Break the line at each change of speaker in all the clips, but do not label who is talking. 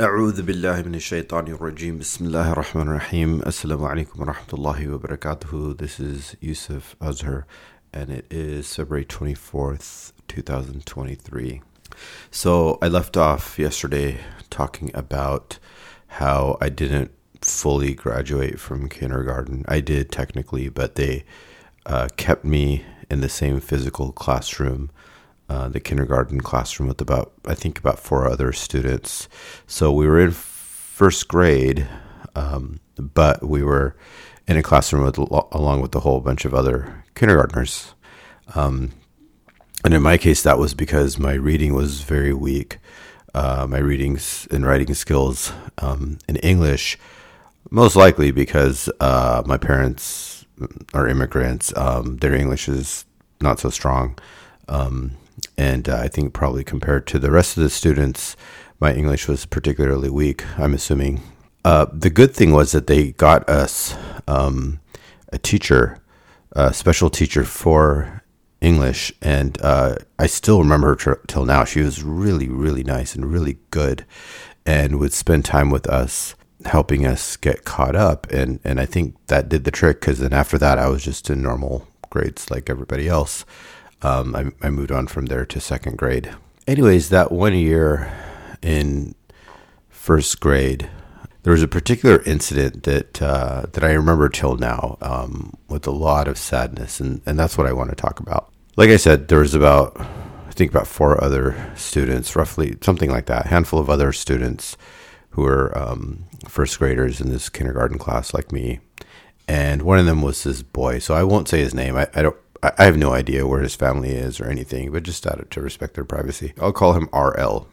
أعوذ بالله من الشيطان الرجيم بسم الله الرحمن الرحيم السلام عليكم ورحمة الله وبركاته This is Yusuf Azhar and it is February 24th 2023 So I left off yesterday talking about how I didn't fully graduate from kindergarten I did technically but they uh, kept me in the same physical classroom uh, the kindergarten classroom with about I think about four other students. So we were in first grade, um, but we were in a classroom with along with a whole bunch of other kindergartners. Um, and in my case, that was because my reading was very weak. Uh, my readings and writing skills um, in English, most likely because uh, my parents are immigrants. Um, their English is not so strong. Um, and uh, I think probably compared to the rest of the students, my English was particularly weak. I'm assuming. Uh, the good thing was that they got us um, a teacher, a special teacher for English, and uh, I still remember her tr- till now. She was really, really nice and really good, and would spend time with us, helping us get caught up. and And I think that did the trick because then after that, I was just in normal grades like everybody else um, I, I moved on from there to second grade. Anyways, that one year in first grade, there was a particular incident that uh, that I remember till now um, with a lot of sadness, and, and that's what I want to talk about. Like I said, there was about I think about four other students, roughly something like that, a handful of other students who were um, first graders in this kindergarten class, like me, and one of them was this boy. So I won't say his name. I, I don't I have no idea where his family is or anything, but just out to respect their privacy, I'll call him RL.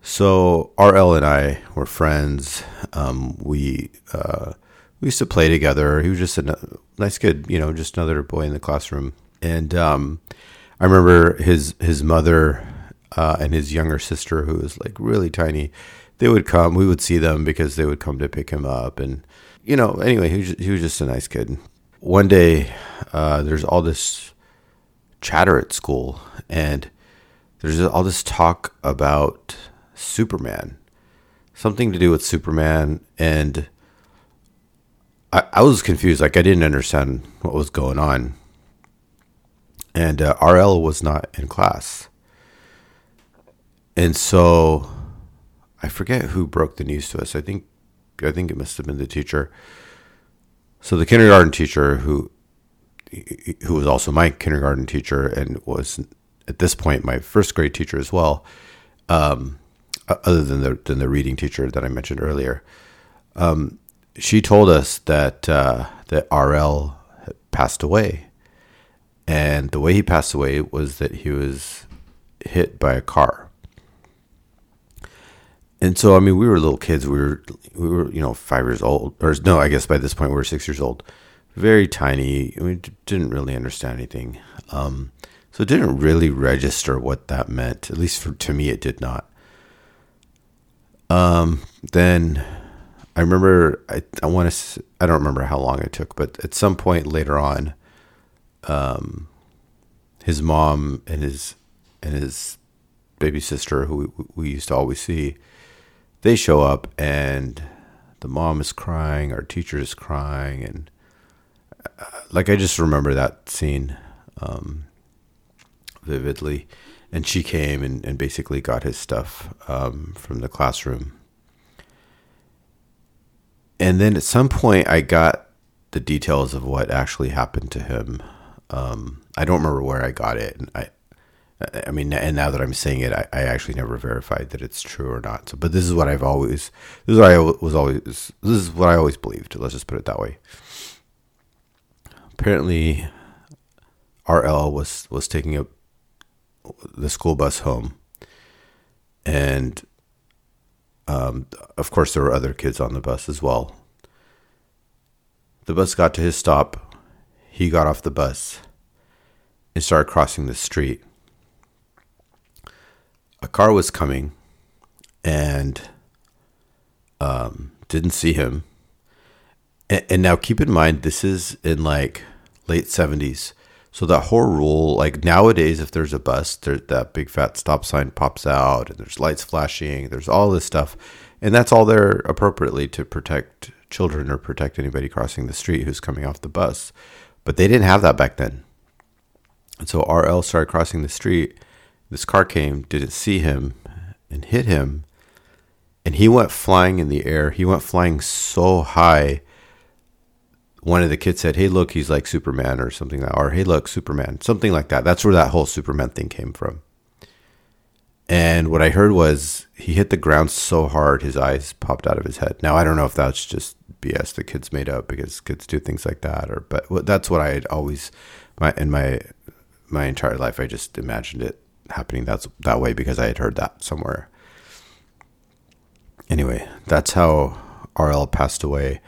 So RL and I were friends. Um, we uh, we used to play together. He was just a nice kid, you know, just another boy in the classroom. And um, I remember his his mother uh, and his younger sister, who was like really tiny. They would come. We would see them because they would come to pick him up, and you know. Anyway, he was, he was just a nice kid one day uh, there's all this chatter at school, and there's all this talk about Superman, something to do with Superman, and I, I was confused. Like I didn't understand what was going on, and uh, RL was not in class, and so I forget who broke the news to us. I think I think it must have been the teacher so the kindergarten teacher who who was also my kindergarten teacher and was at this point my first grade teacher as well, um, other than the than the reading teacher that I mentioned earlier, um, she told us that uh, that RL passed away, and the way he passed away was that he was hit by a car. And so, I mean, we were little kids. We were, we were, you know, five years old, or no, I guess by this point we were six years old. Very tiny. We didn't really understand anything. Um, so it didn't really register what that meant. At least for, to me, it did not. Um, then I remember, I, I want to, I don't remember how long it took, but at some point later on, um, his mom and his, and his baby sister, who we, we used to always see, they show up and the mom is crying, our teacher is crying, and like I just remember that scene um, vividly. And she came and, and basically got his stuff um, from the classroom. And then at some point, I got the details of what actually happened to him. Um, I don't remember where I got it, and I I mean, and now that I'm saying it, I, I, actually never verified that it's true or not. So, but this is what I've always, this is what I was always, this is what I always believed. Let's just put it that way. Apparently, RL was was taking a the school bus home, and um, of course there were other kids on the bus as well. The bus got to his stop. He got off the bus and started crossing the street a car was coming and um, didn't see him. And, and, now keep in mind, this is in like late 70s. So that whole rule, like nowadays, if there's a bus, there, that big fat stop sign pops out, and there's lights flashing. There's all this stuff, and that's all there appropriately to protect children or protect anybody crossing the street who's coming off the bus. But they didn't have that back then. And so RL started crossing the street. This car came, didn't see him, and hit him. And he went flying in the air. He went flying so high. One of the kids said, Hey, look, he's like Superman or something like Or, Hey, look, Superman. Something like that. That's where that whole Superman thing came from. And what I heard was he hit the ground so hard his eyes popped out of his head. Now I don't know if that's just BS the kids made up because kids do things like that, or but that's what I had always my in my my entire life I just imagined it happening that's that way because I had heard that somewhere. Anyway, that's how RL passed away.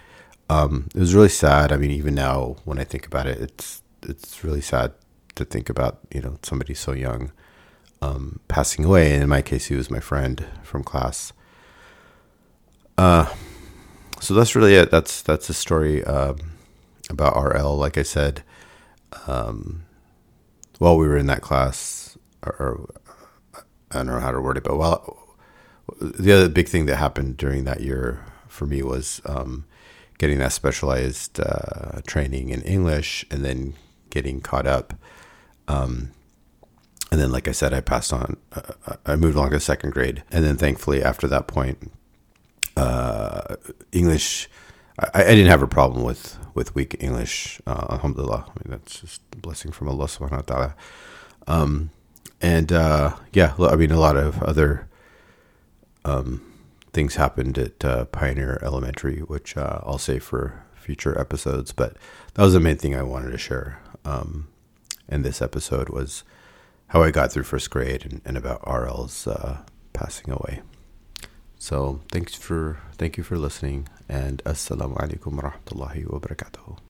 Um, it was really sad. I mean, even now when I think about it, it's it's really sad to think about you know somebody so young um, passing away. And in my case, he was my friend from class. Uh, so that's really it. That's that's a story um, about RL. Like I said, um, while we were in that class, or, or, I don't know how to word it, but while the other big thing that happened during that year for me was um, getting that specialized uh, training in English, and then getting caught up. Um, and then, like I said, I passed on. Uh, I moved along to second grade, and then thankfully, after that point, uh, English. I, I, didn't have a problem with with weak English. Uh, alhamdulillah. I mean, that's just a blessing from Allah subhanahu wa ta'ala. Um, and uh, yeah, I mean, a lot of other um, things happened at uh, Pioneer Elementary, which uh, I'll say for future episodes. But that was the main thing I wanted to share. Um, in this episode was how I got through first grade and, and about RL's uh, passing away. So thanks for thank you for listening and assalamu alaikum wa rahmatullahi wa barakatuh.